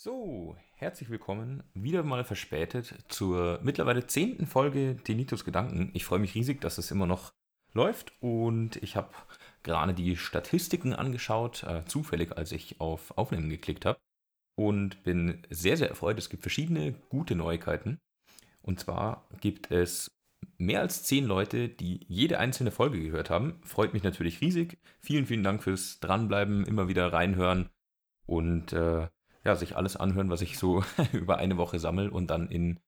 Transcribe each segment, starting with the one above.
So, herzlich willkommen, wieder mal verspätet zur mittlerweile zehnten Folge Denitos Gedanken. Ich freue mich riesig, dass es immer noch läuft und ich habe gerade die Statistiken angeschaut, äh, zufällig, als ich auf Aufnehmen geklickt habe und bin sehr, sehr erfreut. Es gibt verschiedene gute Neuigkeiten und zwar gibt es mehr als zehn Leute, die jede einzelne Folge gehört haben. Freut mich natürlich riesig. Vielen, vielen Dank fürs Dranbleiben, immer wieder reinhören und äh, ja, sich alles anhören, was ich so über eine Woche sammle und dann in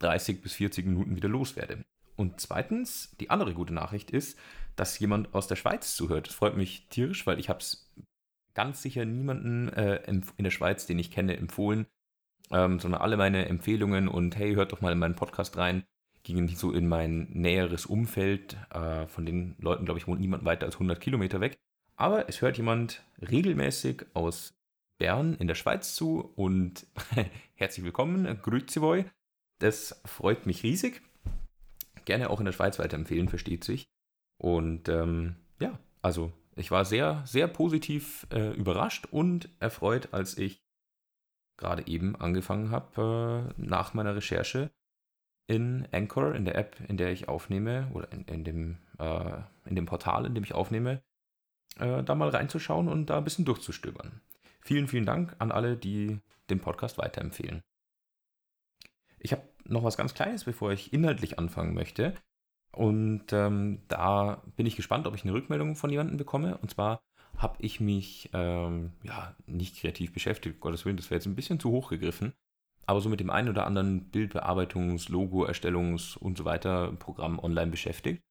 30 bis 40 Minuten wieder loswerde. Und zweitens, die andere gute Nachricht ist, dass jemand aus der Schweiz zuhört. Das freut mich tierisch, weil ich habe es ganz sicher niemanden äh, in der Schweiz, den ich kenne, empfohlen, ähm, sondern alle meine Empfehlungen und hey, hört doch mal in meinen Podcast rein, gingen so in mein näheres Umfeld. Äh, von den Leuten, glaube ich, wohnt niemand weiter als 100 Kilometer weg. Aber es hört jemand regelmäßig aus Bern in der Schweiz zu und herzlich willkommen, grüezi voi. Das freut mich riesig. Gerne auch in der Schweiz weiterempfehlen, versteht sich. Und ähm, ja, also ich war sehr, sehr positiv äh, überrascht und erfreut, als ich gerade eben angefangen habe, äh, nach meiner Recherche in Anchor, in der App, in der ich aufnehme, oder in, in dem, äh, in dem Portal, in dem ich aufnehme, äh, da mal reinzuschauen und da ein bisschen durchzustöbern. Vielen, vielen Dank an alle, die den Podcast weiterempfehlen. Ich habe noch was ganz Kleines, bevor ich inhaltlich anfangen möchte. Und ähm, da bin ich gespannt, ob ich eine Rückmeldung von jemandem bekomme. Und zwar habe ich mich ähm, ja nicht kreativ beschäftigt, Gottes Willen, das wäre jetzt ein bisschen zu hoch gegriffen. Aber so mit dem einen oder anderen Bildbearbeitungs-, Logo-Erstellungs- und so weiter Programm online beschäftigt.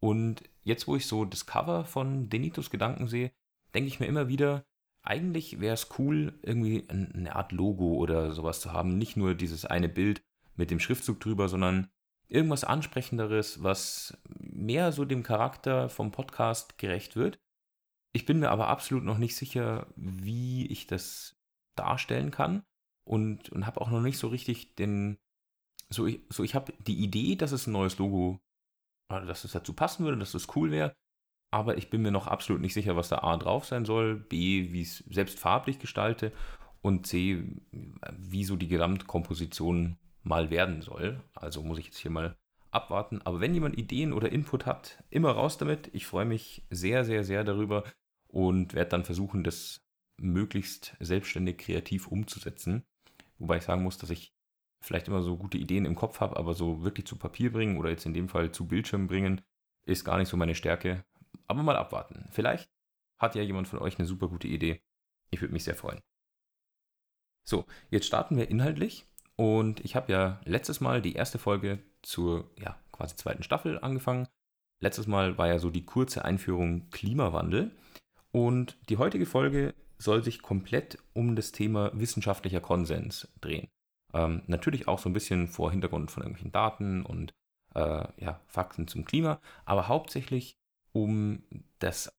Und jetzt, wo ich so das Cover von Denitos Gedanken sehe, denke ich mir immer wieder, eigentlich wäre es cool, irgendwie eine Art Logo oder sowas zu haben. Nicht nur dieses eine Bild mit dem Schriftzug drüber, sondern irgendwas Ansprechenderes, was mehr so dem Charakter vom Podcast gerecht wird. Ich bin mir aber absolut noch nicht sicher, wie ich das darstellen kann und, und habe auch noch nicht so richtig den, so ich, so ich habe die Idee, dass es ein neues Logo, dass es dazu passen würde, dass es cool wäre, aber ich bin mir noch absolut nicht sicher, was da A drauf sein soll, B, wie es selbst farblich gestalte und C, wie so die Gesamtkomposition mal werden soll. Also muss ich jetzt hier mal abwarten. Aber wenn jemand Ideen oder Input hat, immer raus damit. Ich freue mich sehr, sehr, sehr darüber und werde dann versuchen, das möglichst selbstständig kreativ umzusetzen. Wobei ich sagen muss, dass ich vielleicht immer so gute Ideen im Kopf habe, aber so wirklich zu Papier bringen oder jetzt in dem Fall zu Bildschirm bringen, ist gar nicht so meine Stärke aber mal abwarten. Vielleicht hat ja jemand von euch eine super gute Idee. Ich würde mich sehr freuen. So, jetzt starten wir inhaltlich. Und ich habe ja letztes Mal die erste Folge zur ja, quasi zweiten Staffel angefangen. Letztes Mal war ja so die kurze Einführung Klimawandel. Und die heutige Folge soll sich komplett um das Thema wissenschaftlicher Konsens drehen. Ähm, natürlich auch so ein bisschen vor Hintergrund von irgendwelchen Daten und äh, ja, Fakten zum Klima, aber hauptsächlich um das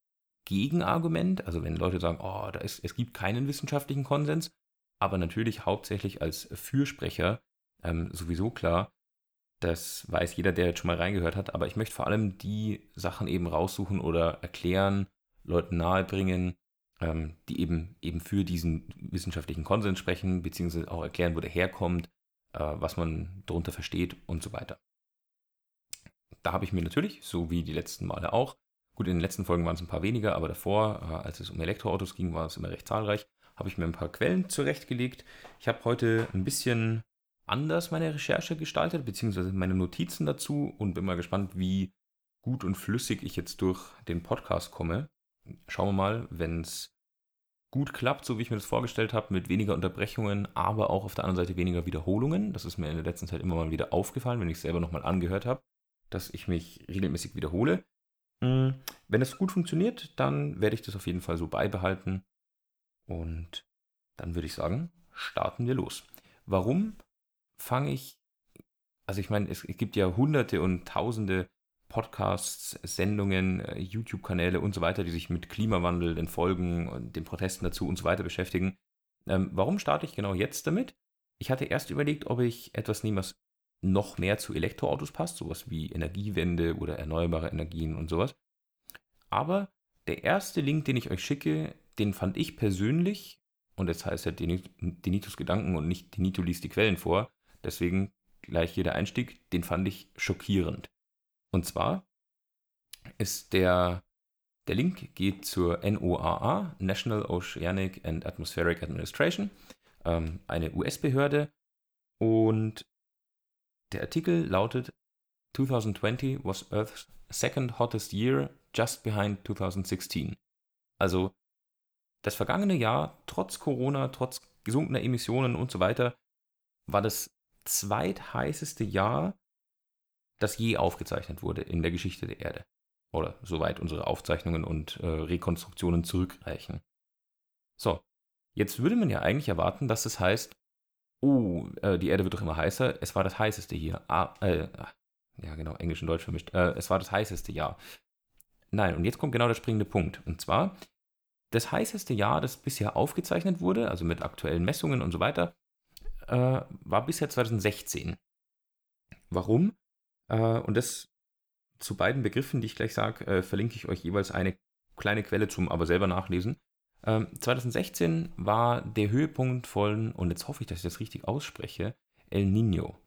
Gegenargument, also wenn Leute sagen, oh, da ist, es gibt keinen wissenschaftlichen Konsens, aber natürlich hauptsächlich als Fürsprecher ähm, sowieso klar, das weiß jeder, der jetzt schon mal reingehört hat, aber ich möchte vor allem die Sachen eben raussuchen oder erklären, Leuten nahebringen, ähm, die eben eben für diesen wissenschaftlichen Konsens sprechen, beziehungsweise auch erklären, wo der herkommt, äh, was man darunter versteht und so weiter. Da habe ich mir natürlich, so wie die letzten Male auch, Gut, in den letzten Folgen waren es ein paar weniger, aber davor, äh, als es um Elektroautos ging, war es immer recht zahlreich. Habe ich mir ein paar Quellen zurechtgelegt. Ich habe heute ein bisschen anders meine Recherche gestaltet, beziehungsweise meine Notizen dazu und bin mal gespannt, wie gut und flüssig ich jetzt durch den Podcast komme. Schauen wir mal, wenn es gut klappt, so wie ich mir das vorgestellt habe, mit weniger Unterbrechungen, aber auch auf der anderen Seite weniger Wiederholungen. Das ist mir in der letzten Zeit immer mal wieder aufgefallen, wenn ich es selber nochmal angehört habe, dass ich mich regelmäßig wiederhole. Hm, wenn es gut funktioniert, dann werde ich das auf jeden Fall so beibehalten. Und dann würde ich sagen, starten wir los. Warum fange ich, also ich meine, es, gibt ja hunderte und tausende Podcasts, Sendungen, äh, YouTube-Kanäle und so weiter, die sich mit Klimawandel, den Folgen und den Protesten dazu und so weiter beschäftigen. Ähm, warum starte ich genau jetzt damit? Ich hatte erst überlegt, ob ich etwas nehme, was noch mehr zu Elektroautos passt, sowas wie Energiewende oder erneuerbare Energien und sowas. Aber der erste Link, den ich euch schicke, den fand ich persönlich und jetzt heißt er Denitos Gedanken und nicht Denito liest die Quellen vor. Deswegen gleich hier der Einstieg, den fand ich schockierend. Und zwar ist der, der Link geht zur NOAA, National Oceanic and Atmospheric Administration, ähm, eine US-Behörde. Und der Artikel lautet 2020 was Earth's second hottest year, just behind 2016. Also das vergangene Jahr, trotz Corona, trotz gesunkener Emissionen und so weiter, war das zweitheißeste Jahr, das je aufgezeichnet wurde in der Geschichte der Erde. Oder soweit unsere Aufzeichnungen und äh, Rekonstruktionen zurückreichen. So, jetzt würde man ja eigentlich erwarten, dass es heißt, oh, äh, die Erde wird doch immer heißer, es war das heißeste hier. Ah, äh, ja genau, Englisch und Deutsch vermischt. Äh, es war das heißeste Jahr. Nein, und jetzt kommt genau der springende Punkt. Und zwar, das heißeste Jahr, das bisher aufgezeichnet wurde, also mit aktuellen Messungen und so weiter, äh, war bisher 2016. Warum? Äh, und das zu beiden Begriffen, die ich gleich sage, verlinke ich euch jeweils eine kleine Quelle zum aber selber nachlesen. 2016 ähm, war der Höhepunkt von, und jetzt hoffe ich, dass ich das richtig ausspreche, El Nino.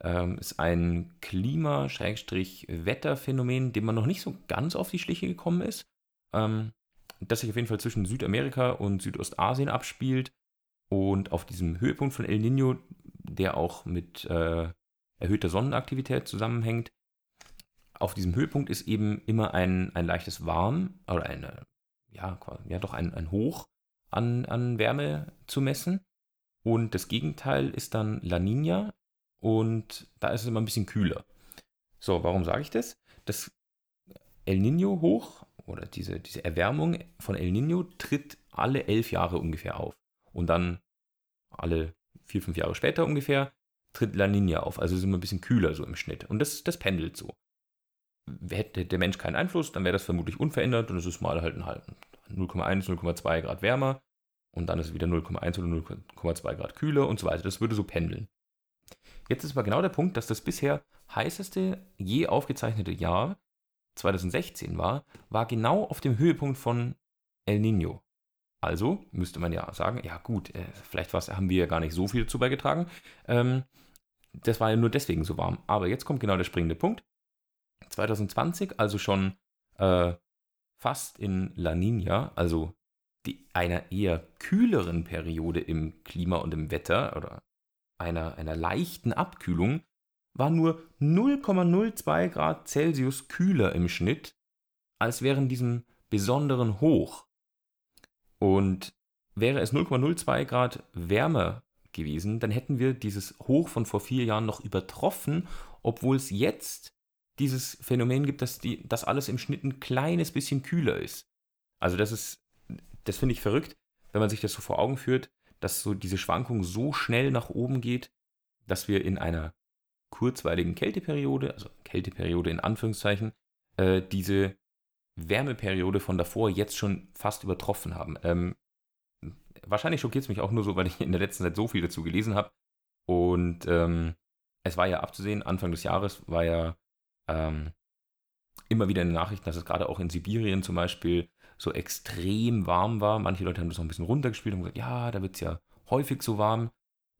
Ähm, ist ein Klima-Wetterphänomen, dem man noch nicht so ganz auf die Schliche gekommen ist. Ähm, das sich auf jeden Fall zwischen Südamerika und Südostasien abspielt und auf diesem Höhepunkt von El Nino, der auch mit äh, erhöhter Sonnenaktivität zusammenhängt, auf diesem Höhepunkt ist eben immer ein, ein leichtes Warm oder eine, ja, ja doch ein, ein Hoch an, an Wärme zu messen. Und das Gegenteil ist dann La Nina und da ist es immer ein bisschen kühler. So, warum sage ich das? Das El Nino hoch oder diese, diese Erwärmung von El Nino tritt alle elf Jahre ungefähr auf. Und dann alle vier, fünf Jahre später ungefähr tritt La Nina auf. Also sind wir ein bisschen kühler so im Schnitt. Und das, das pendelt so. Hätte der Mensch keinen Einfluss, dann wäre das vermutlich unverändert und es ist mal halt ein 0,1, 0,2 Grad wärmer und dann ist es wieder 0,1 oder 0,2 Grad kühler und so weiter. Das würde so pendeln. Jetzt ist aber genau der Punkt, dass das bisher heißeste je aufgezeichnete Jahr 2016 war, war genau auf dem Höhepunkt von El Nino. Also müsste man ja sagen, ja gut, äh, vielleicht was, haben wir ja gar nicht so viel dazu beigetragen. Ähm, das war ja nur deswegen so warm. Aber jetzt kommt genau der springende Punkt. 2020, also schon äh, fast in La Nina, also die, einer eher kühleren Periode im Klima und im Wetter oder einer, einer leichten Abkühlung, war nur 0,02 Grad Celsius kühler im Schnitt als während diesem besonderen Hoch. Und wäre es 0,02 Grad wärmer gewesen, dann hätten wir dieses Hoch von vor vier Jahren noch übertroffen, obwohl es jetzt dieses Phänomen gibt, dass die, dass alles im Schnitt ein kleines bisschen kühler ist. Also das ist, das finde ich verrückt, wenn man sich das so vor Augen führt, dass so diese Schwankung so schnell nach oben geht, dass wir in einer kurzweiligen Kälteperiode, also Kälteperiode in Anführungszeichen, äh, diese Wärmeperiode von davor jetzt schon fast übertroffen haben. Ähm, wahrscheinlich schockiert es mich auch nur so, weil ich in der letzten Zeit so viel dazu gelesen habe. Und ähm, es war ja abzusehen, Anfang des Jahres war ja ähm, immer wieder in den Nachrichten, dass es gerade auch in Sibirien zum Beispiel so extrem warm war. Manche Leute haben das noch ein bisschen runtergespielt und gesagt, ja, da wird es ja häufig so warm.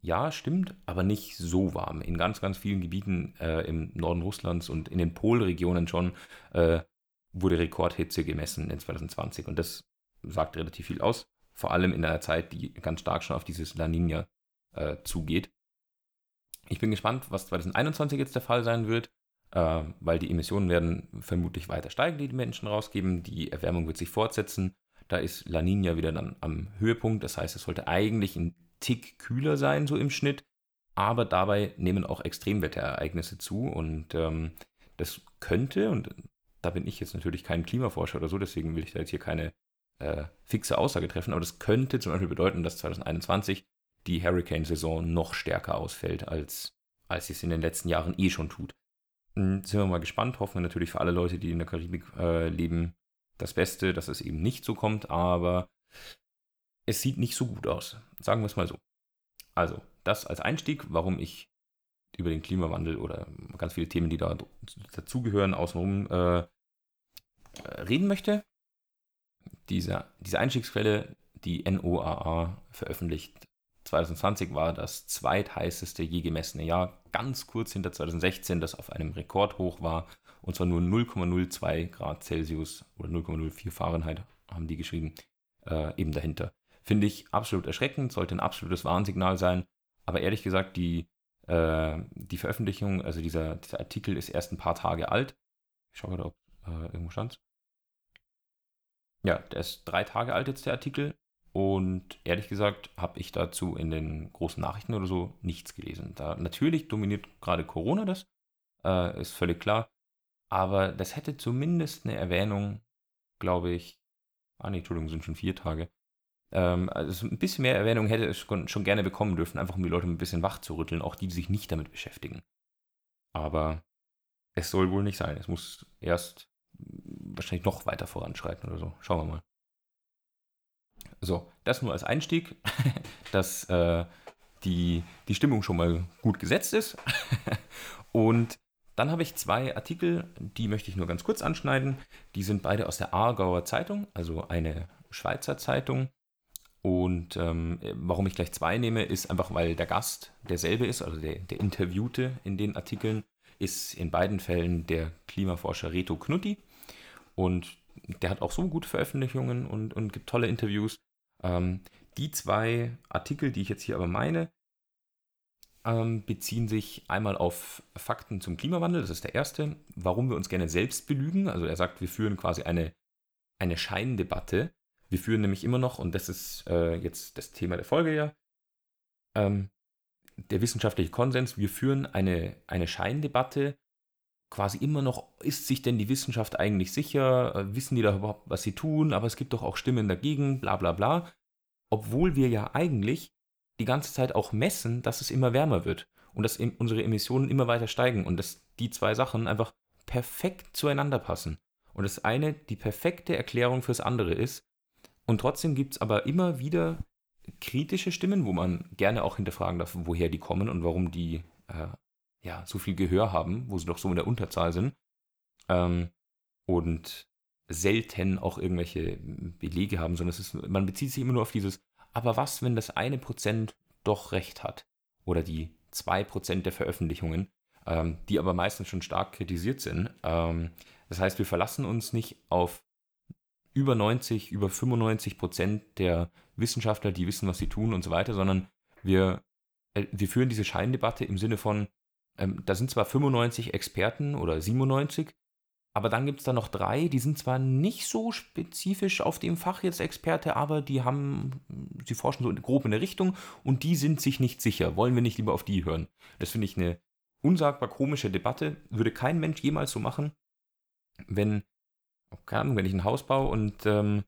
Ja, stimmt, aber nicht so warm. In ganz, ganz vielen Gebieten äh, im Norden Russlands und in den Polregionen schon äh, wurde Rekordhitze gemessen in 2020 und das sagt relativ viel aus, vor allem in einer Zeit, die ganz stark schon auf dieses La Nina äh, zugeht. Ich bin gespannt, was 2021 jetzt der Fall sein wird, äh, weil die Emissionen werden vermutlich weiter steigen, die die Menschen rausgeben. Die Erwärmung wird sich fortsetzen. Da ist La Nina wieder dann am Höhepunkt. Das heißt, es sollte eigentlich ein Tick kühler sein, so im Schnitt. Aber dabei nehmen auch Extremwetterereignisse zu und ähm, das könnte, und da bin ich jetzt natürlich kein Klimaforscher oder so, deswegen will ich da jetzt hier keine äh, fixe Aussage treffen, aber das könnte zum Beispiel bedeuten, dass 2021 die Hurricane-Saison noch stärker ausfällt, als, als es in den letzten Jahren eh schon tut. Hm, sind wir mal gespannt, hoffen wir natürlich für alle Leute, die in der Karibik äh, leben, das Beste, dass es eben nicht so kommt, aber es sieht nicht so gut aus. Sagen wir es mal so. Also, das als Einstieg, warum ich über den Klimawandel oder ganz viele Themen, die da dazugehören, außenrum äh, reden möchte. Diese, diese Einstiegsquelle die NOAA veröffentlicht. 2020 war das zweitheißeste je gemessene Jahr, ganz kurz hinter 2016, das auf einem Rekordhoch war, und zwar nur 0,02 Grad Celsius oder 0,04 Fahrenheit, haben die geschrieben, äh, eben dahinter. Finde ich absolut erschreckend, sollte ein absolutes Warnsignal sein, aber ehrlich gesagt, die, äh, die Veröffentlichung, also dieser, dieser Artikel ist erst ein paar Tage alt. Ich schaue gerade, ob äh, irgendwo stand. Ja, der ist drei Tage alt jetzt, der Artikel. Und ehrlich gesagt habe ich dazu in den großen Nachrichten oder so nichts gelesen. Da natürlich dominiert gerade Corona das, äh, ist völlig klar. Aber das hätte zumindest eine Erwähnung, glaube ich. Ah nee, Entschuldigung, sind schon vier Tage. Ähm, also ein bisschen mehr Erwähnung hätte es schon, schon gerne bekommen dürfen, einfach um die Leute ein bisschen wach zu rütteln, auch die, die sich nicht damit beschäftigen. Aber es soll wohl nicht sein. Es muss erst wahrscheinlich noch weiter voranschreiten oder so. Schauen wir mal. So, das nur als Einstieg, dass äh, die, die Stimmung schon mal gut gesetzt ist. Und dann habe ich zwei Artikel, die möchte ich nur ganz kurz anschneiden. Die sind beide aus der Aargauer Zeitung, also eine Schweizer Zeitung. Und ähm, warum ich gleich zwei nehme, ist einfach, weil der Gast derselbe ist, also der, der Interviewte in den Artikeln, ist in beiden Fällen der Klimaforscher Reto Knutti. Und der hat auch so gute Veröffentlichungen und, und gibt tolle Interviews. Ähm, die zwei Artikel, die ich jetzt hier aber meine, ähm, beziehen sich einmal auf Fakten zum Klimawandel. Das ist der erste. Warum wir uns gerne selbst belügen. Also er sagt, wir führen quasi eine, eine Scheindebatte. Wir führen nämlich immer noch, und das ist äh, jetzt das Thema der Folge ja, ähm, der wissenschaftliche Konsens, wir führen eine, eine Scheindebatte quasi immer noch, ist sich denn die Wissenschaft eigentlich sicher? Äh, wissen die da überhaupt, was sie tun? Aber es gibt doch auch Stimmen dagegen, bla bla bla. Obwohl wir ja eigentlich die ganze Zeit auch messen, dass es immer wärmer wird und dass unsere Emissionen immer weiter steigen und dass die zwei Sachen einfach perfekt zueinander passen. Und das eine die perfekte Erklärung fürs andere ist. Und trotzdem gibt es aber immer wieder kritische Stimmen, wo man gerne auch hinterfragen darf, woher die kommen und warum die äh, ja, so viel Gehör haben, wo sie doch so in der Unterzahl sind. Ähm, und selten auch irgendwelche Belege haben, sondern es ist, man bezieht sich immer nur auf dieses, aber was, wenn das eine Prozent doch recht hat? Oder die zwei Prozent der Veröffentlichungen, ähm, die aber meistens schon stark kritisiert sind. Ähm, das heißt, wir verlassen uns nicht auf über 90, über 95 Prozent der Wissenschaftler, die wissen, was sie tun und so weiter, sondern wir, äh, wir führen diese Scheindebatte im Sinne von, ähm, da sind zwar 95 Experten oder 97, aber dann gibt es da noch drei, die sind zwar nicht so spezifisch auf dem Fach jetzt Experte, aber die haben, sie forschen so grob in der Richtung und die sind sich nicht sicher. Wollen wir nicht lieber auf die hören? Das finde ich eine unsagbar komische Debatte. Würde kein Mensch jemals so machen, wenn, keine Ahnung, wenn ich ein Haus baue und ähm,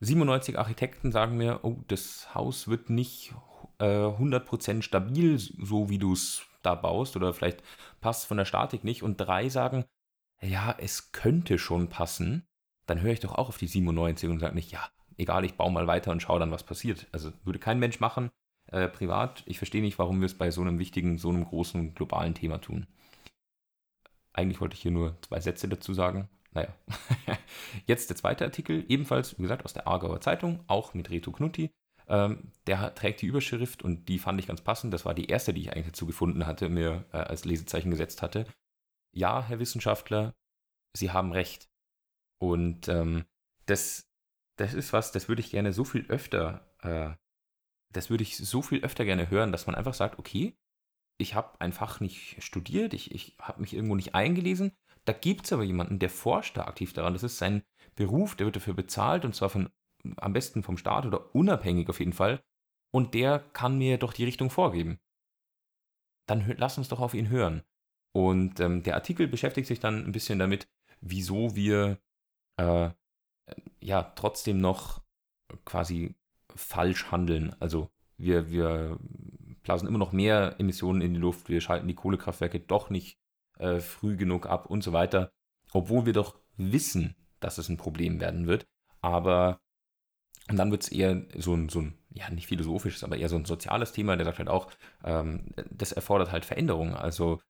97 Architekten sagen mir, oh, das Haus wird nicht äh, 100% stabil, so wie du es da baust oder vielleicht passt von der Statik nicht und drei sagen, ja, es könnte schon passen, dann höre ich doch auch auf die 97 und sage nicht, ja, egal, ich baue mal weiter und schaue dann, was passiert. Also würde kein Mensch machen, äh, privat. Ich verstehe nicht, warum wir es bei so einem wichtigen, so einem großen globalen Thema tun. Eigentlich wollte ich hier nur zwei Sätze dazu sagen. Naja. Jetzt der zweite Artikel, ebenfalls, wie gesagt, aus der Aargauer Zeitung, auch mit Reto Knutti. Ähm, der trägt die Überschrift und die fand ich ganz passend. Das war die erste, die ich eigentlich dazu gefunden hatte, mir äh, als Lesezeichen gesetzt hatte. Ja, Herr Wissenschaftler, Sie haben recht. Und ähm, das, das ist was, das würde ich gerne so viel öfter, äh, das würde ich so viel öfter gerne hören, dass man einfach sagt, okay, ich habe ein Fach nicht studiert, ich, ich habe mich irgendwo nicht eingelesen. Da gibt es aber jemanden, der forscht da aktiv daran. Das ist sein Beruf, der wird dafür bezahlt und zwar von am besten vom Staat oder unabhängig auf jeden Fall, und der kann mir doch die Richtung vorgeben. Dann lass uns doch auf ihn hören. Und ähm, der Artikel beschäftigt sich dann ein bisschen damit, wieso wir äh, ja trotzdem noch quasi falsch handeln. Also wir, wir blasen immer noch mehr Emissionen in die Luft, wir schalten die Kohlekraftwerke doch nicht äh, früh genug ab und so weiter, obwohl wir doch wissen, dass es ein Problem werden wird. Aber und dann wird es eher so ein, so ein, ja, nicht philosophisches, aber eher so ein soziales Thema, der sagt halt auch, ähm, das erfordert halt Veränderung. Also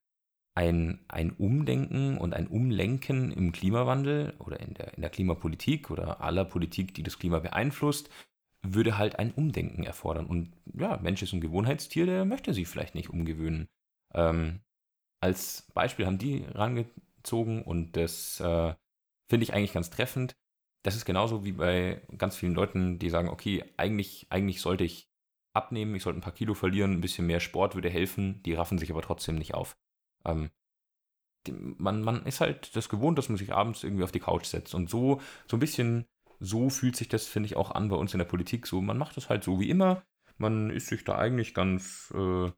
ein, ein Umdenken und ein Umlenken im Klimawandel oder in der, in der Klimapolitik oder aller Politik, die das Klima beeinflusst, würde halt ein Umdenken erfordern. Und ja, Mensch ist ein Gewohnheitstier, der möchte sich vielleicht nicht umgewöhnen. Ähm, als Beispiel haben die rangezogen und das äh, finde ich eigentlich ganz treffend. Das ist genauso wie bei ganz vielen Leuten, die sagen, okay, eigentlich, eigentlich sollte ich abnehmen, ich sollte ein paar Kilo verlieren, ein bisschen mehr Sport würde helfen, die raffen sich aber trotzdem nicht auf. Ähm, man, man ist halt das gewohnt, dass man sich abends irgendwie auf die Couch setzt. Und so, so ein bisschen so fühlt sich das, finde ich, auch an bei uns in der Politik. So, man macht das halt so wie immer. Man ist sich da eigentlich ganz, äh,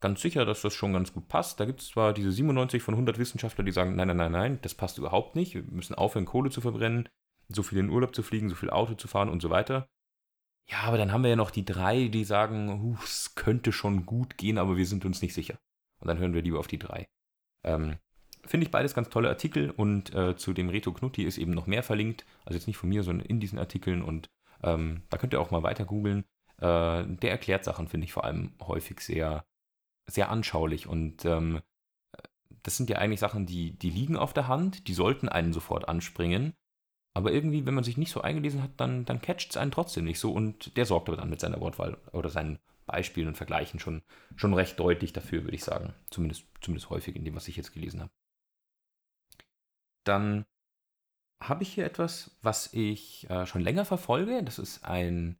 ganz sicher, dass das schon ganz gut passt. Da gibt es zwar diese 97 von 100 Wissenschaftler, die sagen, nein, nein, nein, nein, das passt überhaupt nicht. Wir müssen aufhören, Kohle zu verbrennen, so viel in Urlaub zu fliegen, so viel Auto zu fahren und so weiter. Ja, aber dann haben wir ja noch die drei, die sagen, es könnte schon gut gehen, aber wir sind uns nicht sicher. Und dann hören wir lieber auf die drei. Ähm, Finde ich beides ganz tolle Artikel und äh, zu dem Reto Knutti ist eben noch mehr verlinkt. Also jetzt nicht von mir, sondern in diesen Artikeln und ähm, da könnt ihr auch mal weiter googeln. Äh, der erklärt Sachen, finde ich vor allem häufig sehr, sehr anschaulich und ähm, das sind ja eigentlich Sachen, die, die liegen auf der Hand, die sollten einen sofort anspringen. Aber irgendwie, wenn man sich nicht so eingelesen hat, dann, dann catcht es einen trotzdem nicht so und der sorgt aber dann mit seiner Wortwahl oder seinen Beispielen und Vergleichen schon, schon recht deutlich dafür, würde ich sagen. Zumindest, zumindest häufig in dem, was ich jetzt gelesen habe. Dann habe ich hier etwas, was ich äh, schon länger verfolge. Das ist ein,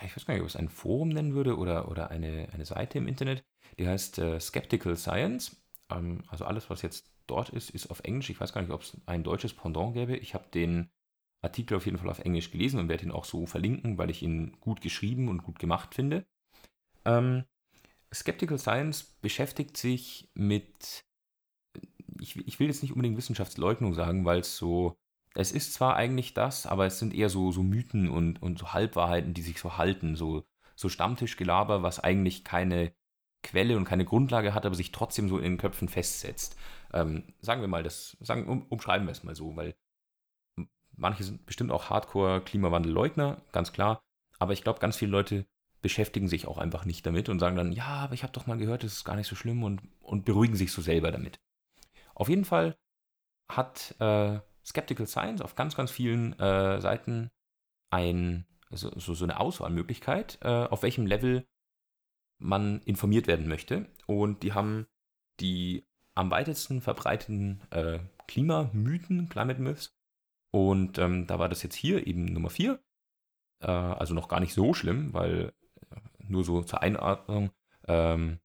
ja, ich weiß gar nicht, ob es ein Forum nennen würde oder, oder eine, eine Seite im Internet. Die heißt äh, Skeptical Science. Ähm, also alles, was jetzt dort ist, ist auf Englisch. Ich weiß gar nicht, ob es ein deutsches Pendant gäbe. Ich habe den Artikel auf jeden Fall auf Englisch gelesen und werde ihn auch so verlinken, weil ich ihn gut geschrieben und gut gemacht finde. Ähm, Skeptical Science beschäftigt sich mit ich, ich will jetzt nicht unbedingt Wissenschaftsleugnung sagen, weil es so, es ist zwar eigentlich das, aber es sind eher so, so Mythen und, und so Halbwahrheiten, die sich so halten, so, so Stammtischgelaber, was eigentlich keine Quelle und keine Grundlage hat, aber sich trotzdem so in den Köpfen festsetzt. Ähm, sagen wir mal, das, sagen, um, umschreiben wir es mal so, weil manche sind bestimmt auch Hardcore-Klimawandelleugner, ganz klar, aber ich glaube, ganz viele Leute beschäftigen sich auch einfach nicht damit und sagen dann, ja, aber ich habe doch mal gehört, es ist gar nicht so schlimm und, und beruhigen sich so selber damit. Auf jeden Fall hat äh, Skeptical Science auf ganz, ganz vielen äh, Seiten ein, so, so eine Auswahlmöglichkeit, äh, auf welchem Level man informiert werden möchte. Und die haben die am weitesten verbreiteten äh, Klimamythen, Climate Myths. Und ähm, da war das jetzt hier eben Nummer 4. Äh, also noch gar nicht so schlimm, weil äh, nur so zur Einordnung, ähm,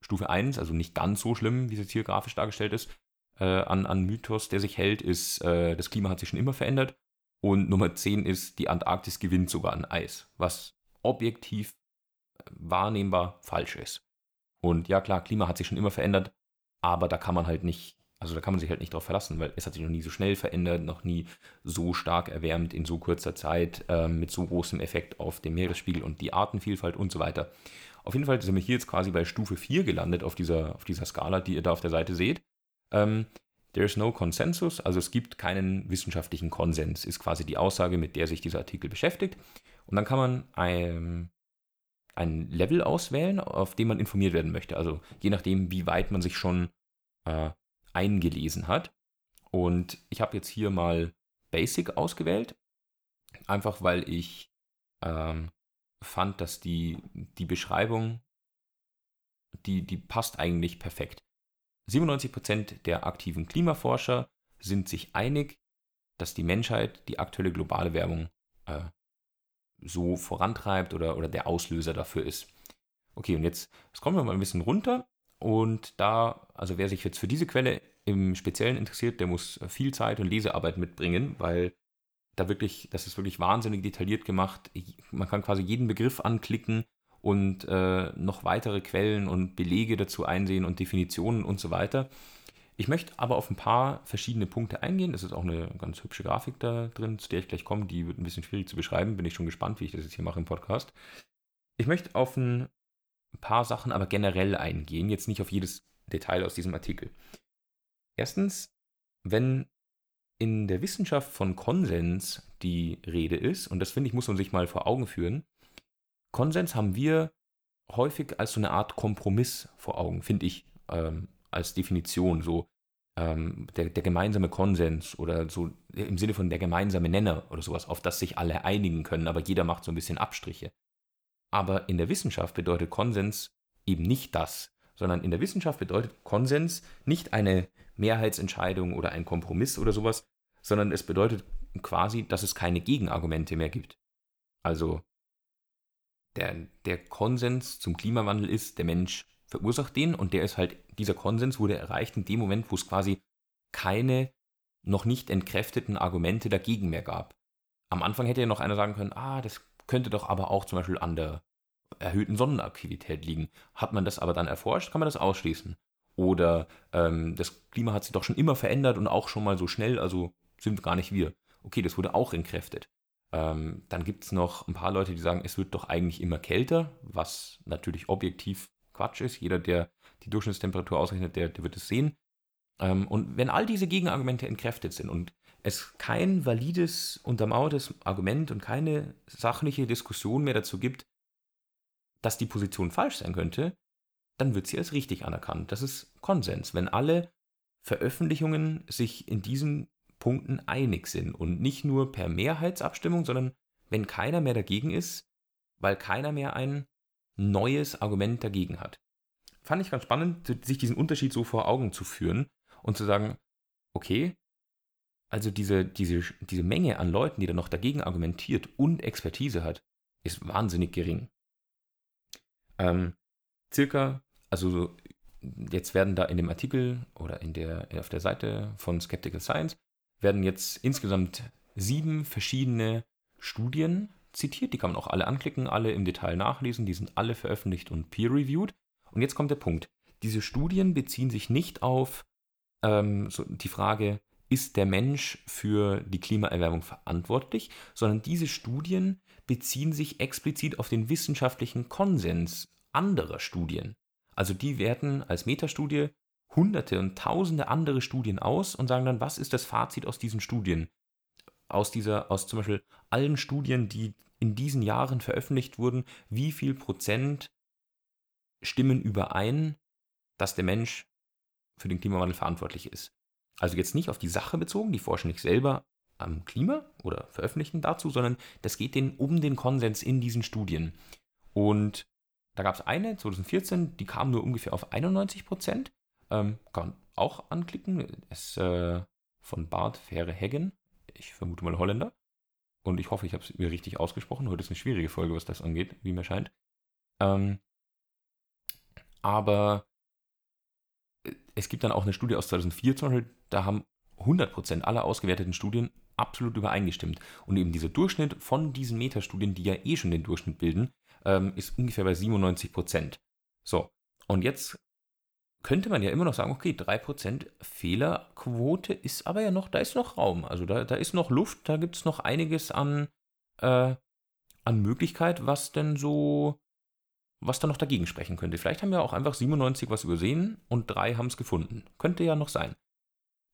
Stufe 1, also nicht ganz so schlimm, wie es jetzt hier grafisch dargestellt ist, äh, an, an Mythos, der sich hält, ist, äh, das Klima hat sich schon immer verändert. Und Nummer 10 ist, die Antarktis gewinnt sogar an Eis, was objektiv wahrnehmbar falsch ist. Und ja, klar, Klima hat sich schon immer verändert, aber da kann man halt nicht, also da kann man sich halt nicht drauf verlassen, weil es hat sich noch nie so schnell verändert, noch nie so stark erwärmt in so kurzer Zeit, äh, mit so großem Effekt auf den Meeresspiegel und die Artenvielfalt und so weiter. Auf jeden Fall sind wir hier jetzt quasi bei Stufe 4 gelandet auf dieser, auf dieser Skala, die ihr da auf der Seite seht. Ähm, There is no consensus, also es gibt keinen wissenschaftlichen Konsens, ist quasi die Aussage, mit der sich dieser Artikel beschäftigt. Und dann kann man ein, ein Level auswählen, auf dem man informiert werden möchte. Also je nachdem, wie weit man sich schon äh, eingelesen hat. Und ich habe jetzt hier mal Basic ausgewählt, einfach weil ich ähm, fand, dass die, die Beschreibung, die, die passt eigentlich perfekt. 97% der aktiven Klimaforscher sind sich einig, dass die Menschheit die aktuelle globale Wärmung äh, so vorantreibt oder, oder der Auslöser dafür ist. Okay, und jetzt, jetzt kommen wir mal ein bisschen runter. Und da, also wer sich jetzt für diese Quelle im Speziellen interessiert, der muss viel Zeit und Lesearbeit mitbringen, weil da wirklich, das ist wirklich wahnsinnig detailliert gemacht. Man kann quasi jeden Begriff anklicken und äh, noch weitere Quellen und Belege dazu einsehen und Definitionen und so weiter. Ich möchte aber auf ein paar verschiedene Punkte eingehen. Das ist auch eine ganz hübsche Grafik da drin, zu der ich gleich komme. Die wird ein bisschen schwierig zu beschreiben. Bin ich schon gespannt, wie ich das jetzt hier mache im Podcast. Ich möchte auf ein paar Sachen aber generell eingehen, jetzt nicht auf jedes Detail aus diesem Artikel. Erstens, wenn in der Wissenschaft von Konsens die Rede ist, und das finde ich, muss man sich mal vor Augen führen, Konsens haben wir häufig als so eine Art Kompromiss vor Augen, finde ich, ähm, als Definition. So, ähm, der, der gemeinsame Konsens oder so im Sinne von der gemeinsame Nenner oder sowas, auf das sich alle einigen können, aber jeder macht so ein bisschen Abstriche. Aber in der Wissenschaft bedeutet Konsens eben nicht das, sondern in der Wissenschaft bedeutet Konsens nicht eine Mehrheitsentscheidung oder ein Kompromiss oder sowas, sondern es bedeutet quasi, dass es keine Gegenargumente mehr gibt. Also der, der Konsens zum Klimawandel ist, der Mensch verursacht den und der ist halt, dieser Konsens wurde erreicht in dem Moment, wo es quasi keine noch nicht entkräfteten Argumente dagegen mehr gab. Am Anfang hätte ja noch einer sagen können, ah, das könnte doch aber auch zum Beispiel an der erhöhten Sonnenaktivität liegen. Hat man das aber dann erforscht, kann man das ausschließen. Oder ähm, das Klima hat sich doch schon immer verändert und auch schon mal so schnell, also sind gar nicht wir. Okay, das wurde auch entkräftet. Ähm, dann gibt es noch ein paar Leute, die sagen, es wird doch eigentlich immer kälter, was natürlich objektiv Quatsch ist. Jeder, der die Durchschnittstemperatur ausrechnet, der, der wird es sehen. Ähm, und wenn all diese Gegenargumente entkräftet sind und es kein valides, untermauertes Argument und keine sachliche Diskussion mehr dazu gibt, dass die Position falsch sein könnte, dann wird sie als richtig anerkannt. Das ist Konsens, wenn alle Veröffentlichungen sich in diesen Punkten einig sind und nicht nur per Mehrheitsabstimmung, sondern wenn keiner mehr dagegen ist, weil keiner mehr ein neues Argument dagegen hat. Fand ich ganz spannend, sich diesen Unterschied so vor Augen zu führen und zu sagen, okay, also diese, diese, diese Menge an Leuten, die da noch dagegen argumentiert und Expertise hat, ist wahnsinnig gering. Ähm, circa, also jetzt werden da in dem Artikel oder in der, auf der Seite von Skeptical Science werden jetzt insgesamt sieben verschiedene Studien zitiert. Die kann man auch alle anklicken, alle im Detail nachlesen. Die sind alle veröffentlicht und peer-reviewed. Und jetzt kommt der Punkt. Diese Studien beziehen sich nicht auf ähm, so die Frage, ist der Mensch für die Klimaerwärmung verantwortlich, sondern diese Studien beziehen sich explizit auf den wissenschaftlichen Konsens anderer Studien. Also die werten als Metastudie hunderte und tausende andere Studien aus und sagen dann, was ist das Fazit aus diesen Studien? Aus dieser, aus zum Beispiel allen Studien, die in diesen Jahren veröffentlicht wurden, wie viel Prozent stimmen überein, dass der Mensch für den Klimawandel verantwortlich ist. Also jetzt nicht auf die Sache bezogen, die forschen nicht selber am Klima oder veröffentlichen dazu, sondern das geht denen um den Konsens in diesen Studien. Und da gab es eine, 2014, die kam nur ungefähr auf 91 Prozent. Ähm, kann auch anklicken. Ist äh, von Bart Fähre Heggen. Ich vermute mal Holländer. Und ich hoffe, ich habe es mir richtig ausgesprochen. Heute ist eine schwierige Folge, was das angeht, wie mir scheint. Ähm, aber es gibt dann auch eine Studie aus 2004 zum Beispiel, da haben 100% aller ausgewerteten Studien absolut übereingestimmt. Und eben dieser Durchschnitt von diesen Metastudien, die ja eh schon den Durchschnitt bilden, ähm, ist ungefähr bei 97 Prozent. So, und jetzt könnte man ja immer noch sagen, okay, 3% Fehlerquote ist aber ja noch, da ist noch Raum. Also da, da ist noch Luft, da gibt es noch einiges an, äh, an Möglichkeit, was denn so, was da noch dagegen sprechen könnte. Vielleicht haben ja auch einfach 97 was übersehen und drei haben es gefunden. Könnte ja noch sein.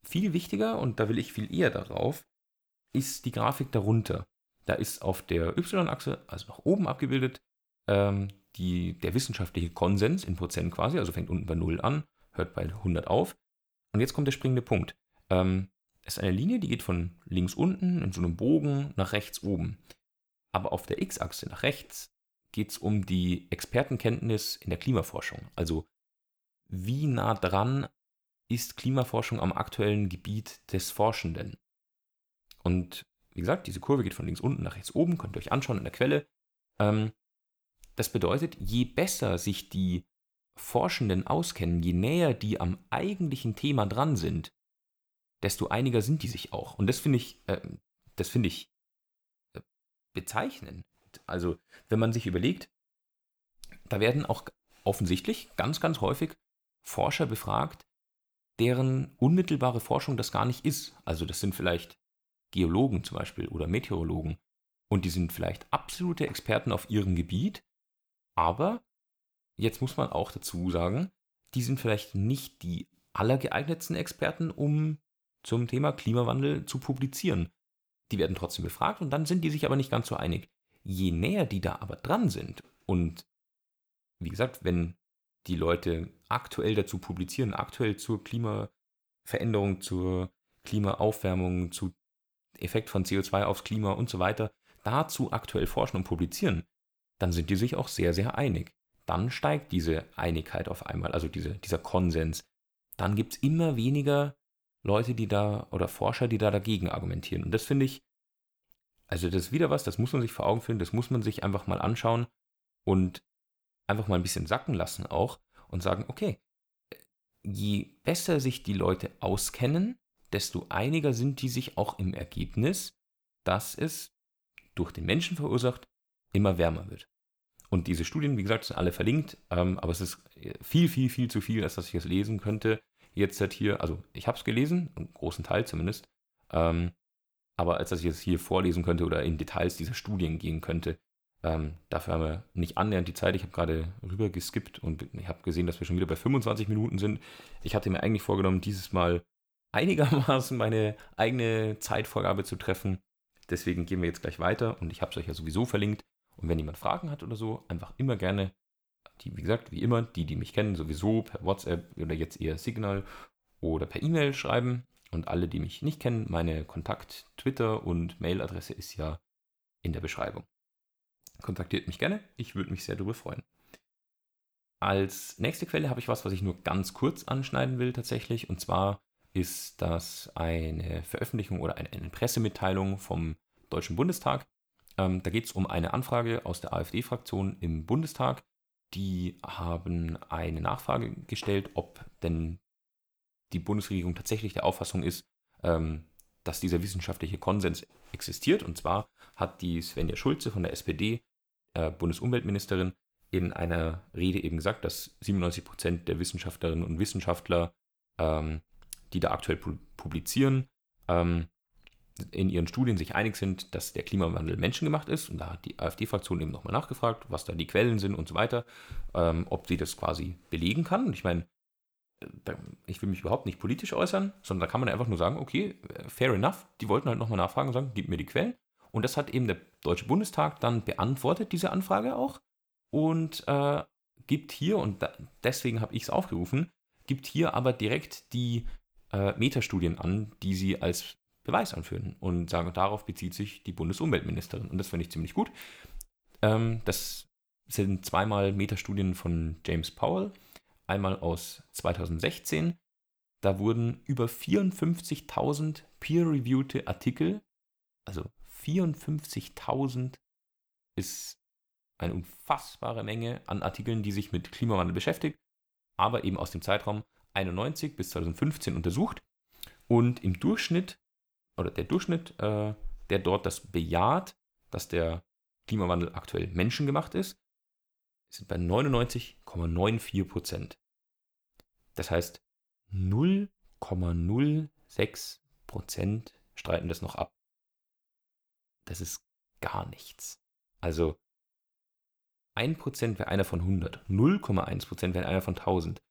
Viel wichtiger, und da will ich viel eher darauf, ist die Grafik darunter. Da ist auf der Y-Achse, also nach oben abgebildet, ähm, die, der wissenschaftliche Konsens in Prozent quasi, also fängt unten bei 0 an, hört bei 100 auf. Und jetzt kommt der springende Punkt. Ähm, es ist eine Linie, die geht von links unten in so einem Bogen nach rechts oben. Aber auf der X-Achse nach rechts geht es um die Expertenkenntnis in der Klimaforschung. Also wie nah dran ist Klimaforschung am aktuellen Gebiet des Forschenden? Und wie gesagt, diese Kurve geht von links unten nach rechts oben, könnt ihr euch anschauen in der Quelle. Ähm, das bedeutet, je besser sich die Forschenden auskennen, je näher die am eigentlichen Thema dran sind, desto einiger sind die sich auch. Und das finde ich, äh, das finde ich äh, bezeichnend. Also, wenn man sich überlegt, da werden auch offensichtlich ganz, ganz häufig Forscher befragt, deren unmittelbare Forschung das gar nicht ist. Also, das sind vielleicht Geologen zum Beispiel oder Meteorologen. Und die sind vielleicht absolute Experten auf ihrem Gebiet, aber jetzt muss man auch dazu sagen, die sind vielleicht nicht die allergeeignetsten Experten, um zum Thema Klimawandel zu publizieren. Die werden trotzdem befragt und dann sind die sich aber nicht ganz so einig. Je näher die da aber dran sind und wie gesagt, wenn die Leute aktuell dazu publizieren, aktuell zur Klima, Veränderung zur Klimaaufwärmung, zu Effekt von CO2 aufs Klima und so weiter, dazu aktuell forschen und publizieren, dann sind die sich auch sehr, sehr einig. Dann steigt diese Einigkeit auf einmal, also diese, dieser Konsens. Dann gibt es immer weniger Leute, die da oder Forscher, die da dagegen argumentieren. Und das finde ich, also das ist wieder was, das muss man sich vor Augen führen, das muss man sich einfach mal anschauen und einfach mal ein bisschen sacken lassen auch und sagen, okay, je besser sich die Leute auskennen, desto einiger sind die sich auch im Ergebnis, dass es durch den Menschen verursacht immer wärmer wird. Und diese Studien, wie gesagt, sind alle verlinkt, ähm, aber es ist viel, viel, viel zu viel, als dass ich es lesen könnte. Jetzt halt hier, also ich habe es gelesen, einen großen Teil zumindest, ähm, aber als dass ich es hier vorlesen könnte oder in Details dieser Studien gehen könnte, ähm, dafür haben wir nicht annähernd die Zeit. Ich habe gerade rüber geskippt und ich habe gesehen, dass wir schon wieder bei 25 Minuten sind. Ich hatte mir eigentlich vorgenommen, dieses Mal einigermaßen meine eigene Zeitvorgabe zu treffen. Deswegen gehen wir jetzt gleich weiter und ich habe es euch ja sowieso verlinkt. Und wenn jemand Fragen hat oder so, einfach immer gerne, die, wie gesagt, wie immer, die, die mich kennen, sowieso per WhatsApp oder jetzt eher Signal oder per E-Mail schreiben. Und alle, die mich nicht kennen, meine Kontakt-, Twitter- und Mailadresse ist ja in der Beschreibung. Kontaktiert mich gerne, ich würde mich sehr darüber freuen. Als nächste Quelle habe ich was, was ich nur ganz kurz anschneiden will tatsächlich. Und zwar ist das eine Veröffentlichung oder eine, Pressemitteilung vom Deutschen Bundestag. Ähm, da geht es um eine Anfrage aus der AfD-Fraktion im Bundestag. Die haben eine Nachfrage gestellt, ob denn die Bundesregierung tatsächlich der Auffassung ist, ähm, dass dieser wissenschaftliche Konsens existiert. Und zwar hat die Svenja Schulze von der SPD, äh, Bundesumweltministerin, in einer Rede eben gesagt, dass 97 Prozent der Wissenschaftlerinnen und Wissenschaftler ähm, die da aktuell publizieren, ähm, in ihren Studien sich einig sind, dass der Klimawandel menschengemacht ist. Und da hat die AfD-Fraktion eben nochmal nachgefragt, was da die Quellen sind und so weiter, ähm, ob sie das quasi belegen kann. Und ich meine, ich will mich überhaupt nicht politisch äußern, sondern da kann man einfach nur sagen, okay, fair enough, die wollten halt nochmal nachfragen und sagen, gib mir die Quellen. Und das hat eben der Deutsche Bundestag dann beantwortet, diese Anfrage auch, und äh, gibt hier, und da, deswegen habe ich es aufgerufen, gibt hier aber direkt die äh, Metastudien an, die sie als Beweis anführen und sagen, darauf bezieht sich die Bundesumweltministerin. Und das finde ich ziemlich gut. Ähm, das sind zweimal Metastudien von James Powell, einmal aus 2016. Da wurden über 54.000 peer-reviewte Artikel, also 54.000 ist eine unfassbare Menge an Artikeln, die sich mit Klimawandel beschäftigt, aber eben aus dem Zeitraum 1991 bis 2015 untersucht und im Durchschnitt, oder der Durchschnitt, äh, der dort das bejaht, dass der Klimawandel aktuell menschengemacht ist, sind bei 99,94 Prozent. Das heißt, 0,06 Prozent streiten das noch ab. Das ist gar nichts. Also 1% wäre einer von 100, 0,1% wäre einer von 1000.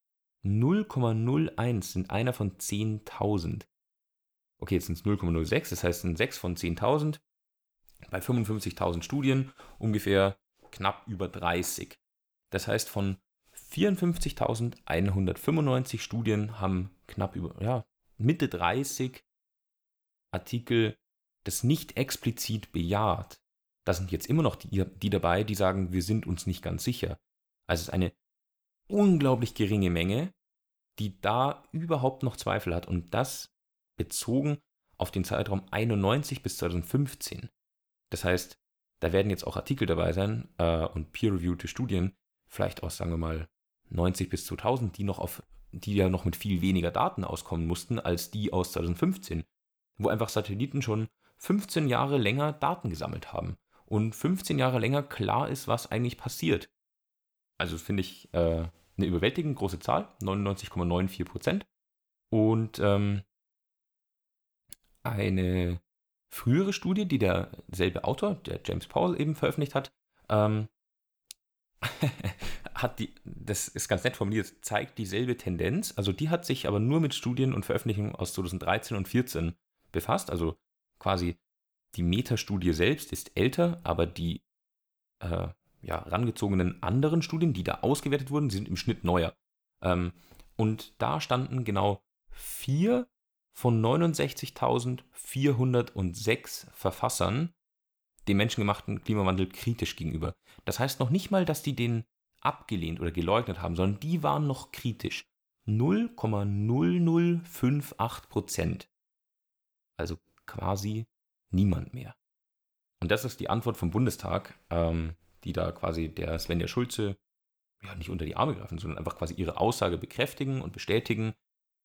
0,01 sind einer von 10.000. Okay, jetzt sind es 0,06, das heißt, sind 6 von 10.000. Bei 55.000 Studien ungefähr knapp über 30. Das heißt, von 54.195 Studien haben knapp über, ja, Mitte 30 Artikel das nicht explizit bejaht. Da sind jetzt immer noch die, die dabei, die sagen, wir sind uns nicht ganz sicher. Also es ist eine unglaublich geringe Menge, die da überhaupt noch Zweifel hat. Und das bezogen auf den Zeitraum 91 bis 2015. Das heißt, da werden jetzt auch Artikel dabei sein äh, und peer-reviewte Studien, vielleicht aus, sagen wir mal, 90 bis 2000, die noch auf, die ja noch mit viel weniger Daten auskommen mussten als die aus 2015, wo einfach Satelliten schon 15 Jahre länger Daten gesammelt haben und 15 Jahre länger klar ist, was eigentlich passiert. Also finde ich äh, eine überwältigend große Zahl, 99,94 Prozent. Und ähm, eine frühere Studie, die derselbe Autor, der James Powell eben veröffentlicht hat, ähm, hat die, das ist ganz nett formuliert, zeigt dieselbe Tendenz. Also die hat sich aber nur mit Studien und Veröffentlichungen aus 2013 und 2014 befasst. Also quasi die Metastudie selbst ist älter, aber die äh, ja, rangezogenen anderen Studien, die da ausgewertet wurden, sind im Schnitt neuer. Ähm, und da standen genau vier von 69.406 Verfassern dem menschengemachten Klimawandel kritisch gegenüber. Das heißt noch nicht mal, dass die den abgelehnt oder geleugnet haben, sondern die waren noch kritisch. 0,0058 Prozent. Also quasi niemand mehr. Und das ist die Antwort vom Bundestag, ähm, die da quasi der Svenja Schulze ja nicht unter die Arme greifen, sondern einfach quasi ihre Aussage bekräftigen und bestätigen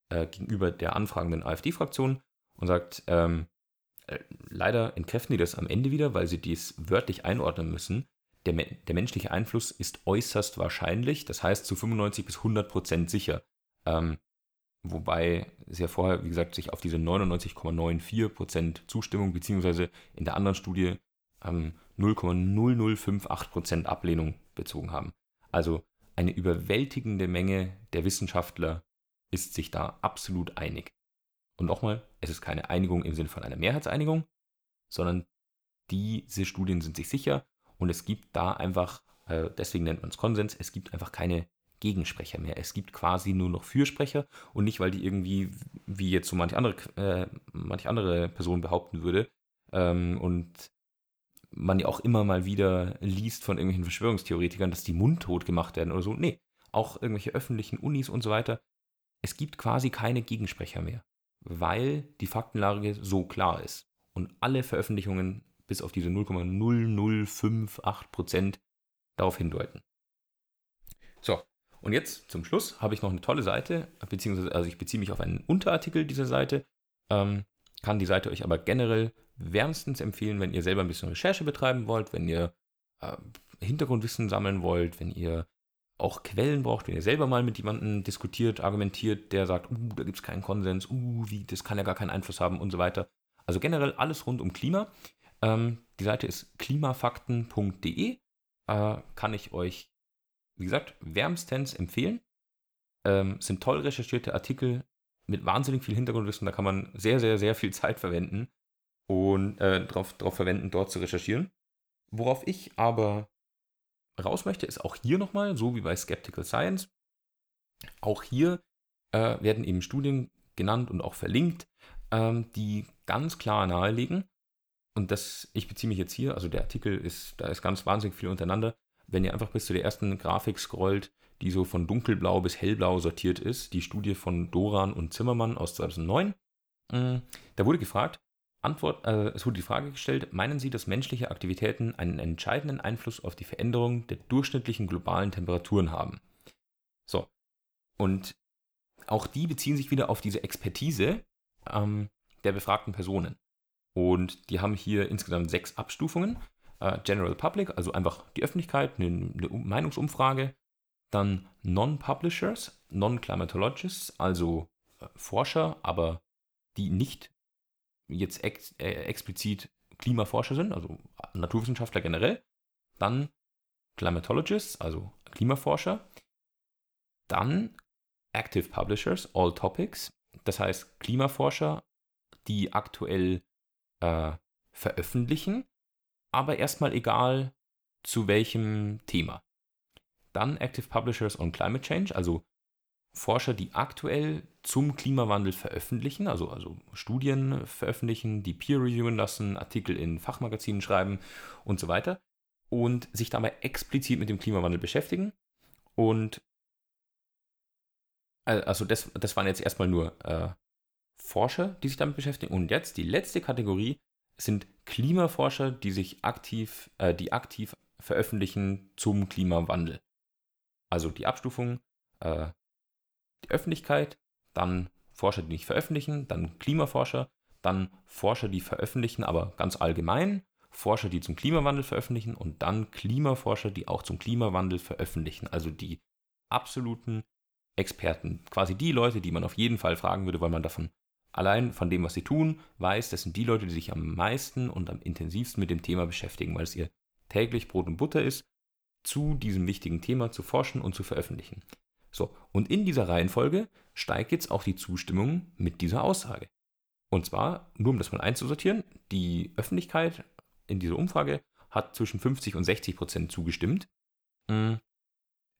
äh, gegenüber der anfragenden AfD-Fraktion und sagt, ähm, äh, leider entkräften die das am Ende wieder, weil sie dies wörtlich einordnen müssen. Der, der, menschliche Einfluss ist äußerst wahrscheinlich, das heißt zu 95 bis 100 Prozent sicher. Ähm, wobei es ja vorher, wie gesagt, sich auf diese 99,94 Prozent Zustimmung beziehungsweise in der anderen Studie ähm, 0,0058 Prozent Ablehnung bezogen haben. Also eine überwältigende Menge der Wissenschaftler ist sich da absolut einig. Und nochmal, es ist keine Einigung im Sinne von einer Mehrheitseinigung, sondern diese Studien sind sich sicher und es gibt da einfach, äh, deswegen nennt man es Konsens, es gibt einfach keine Gegensprecher mehr. Es gibt quasi nur noch Fürsprecher und nicht, weil die irgendwie, wie jetzt so manche andere, äh, manche andere Person behaupten würde, ähm, und man ja auch immer mal wieder liest von irgendwelchen Verschwörungstheoretikern, dass die mundtot gemacht werden oder so. Nee, auch irgendwelche öffentlichen Unis und so weiter. Es gibt quasi keine Gegensprecher mehr weil die Faktenlage so klar ist und alle Veröffentlichungen bis auf diese 0,0058 Prozent darauf hindeuten. So, und jetzt zum Schluss habe ich noch eine tolle Seite, beziehungsweise also ich beziehe mich auf einen Unterartikel dieser Seite, ähm, kann die Seite euch aber generell wärmstens empfehlen, wenn ihr selber ein bisschen Recherche betreiben wollt, wenn ihr äh, Hintergrundwissen sammeln wollt, wenn ihr auch Quellen braucht, wenn ihr selber mal mit jemandem diskutiert, argumentiert, der sagt, uh, da gibt es keinen Konsens, uh, wie, das kann ja gar keinen Einfluss haben und so weiter. Also generell alles rund um Klima. Ähm, die Seite ist klimafakten.de. Äh, kann ich euch, wie gesagt, wärmstens empfehlen. Ähm, sind toll recherchierte Artikel mit wahnsinnig viel Hintergrundwissen. Da kann man sehr, sehr, sehr viel Zeit verwenden und äh, darauf verwenden, dort zu recherchieren. Worauf ich aber raus möchte, ist auch hier nochmal, so wie bei Skeptical Science, auch hier äh, werden eben Studien genannt und auch verlinkt, ähm, die ganz klar nahelegen, und das, ich beziehe mich jetzt hier, also der Artikel ist, da ist ganz wahnsinnig viel untereinander. Wenn ihr einfach bis zu der ersten Grafik scrollt, die so von dunkelblau bis hellblau sortiert ist, die Studie von Doran und Zimmermann aus 2009, äh, da wurde gefragt, Antwort, äh, es wurde die Frage gestellt, meinen Sie, dass menschliche Aktivitäten einen entscheidenden Einfluss auf die Veränderung der durchschnittlichen globalen Temperaturen haben? So. Und auch die beziehen sich wieder auf diese Expertise ähm, der befragten Personen. Und die haben hier insgesamt sechs Abstufungen. Äh, General Public, also einfach die Öffentlichkeit, eine, eine Meinungsumfrage. Dann Non-Publishers, Non-Climatologists, also äh, Forscher, aber die nicht jetzt ex, äh, explizit Klimaforscher sind, also Naturwissenschaftler generell, dann Climatologists, also Klimaforscher, dann Active Publishers, All Topics, das heißt Klimaforscher, die aktuell äh, veröffentlichen, aber erstmal egal zu welchem Thema. Dann Active Publishers on Climate Change, also Forscher, die aktuell zum Klimawandel veröffentlichen, also, also Studien veröffentlichen, die Peer reviewen lassen, Artikel in Fachmagazinen schreiben und so weiter und sich dabei explizit mit dem Klimawandel beschäftigen. Und äh, also das, das waren jetzt erstmal nur äh, Forscher, die sich damit beschäftigen. Und jetzt die letzte Kategorie sind Klimaforscher, die sich aktiv, äh, die aktiv veröffentlichen zum Klimawandel. Also die Abstufung äh, die Öffentlichkeit, dann Forscher, die nicht veröffentlichen, dann Klimaforscher, dann Forscher, die veröffentlichen, aber ganz allgemein, Forscher, die zum Klimawandel veröffentlichen und dann Klimaforscher, die auch zum Klimawandel veröffentlichen. Also die absoluten Experten, quasi die Leute, die man auf jeden Fall fragen würde, weil man davon allein von dem, was sie tun, weiß, das sind die Leute, die sich am meisten und am intensivsten mit dem Thema beschäftigen, weil es ihr täglich Brot und Butter ist, zu diesem wichtigen Thema zu forschen und zu veröffentlichen. So, und in dieser Reihenfolge steigt jetzt auch die Zustimmung mit dieser Aussage. Und zwar, nur um das mal einzusortieren, die Öffentlichkeit in dieser Umfrage hat zwischen 50 und 60 Prozent zugestimmt. Mhm.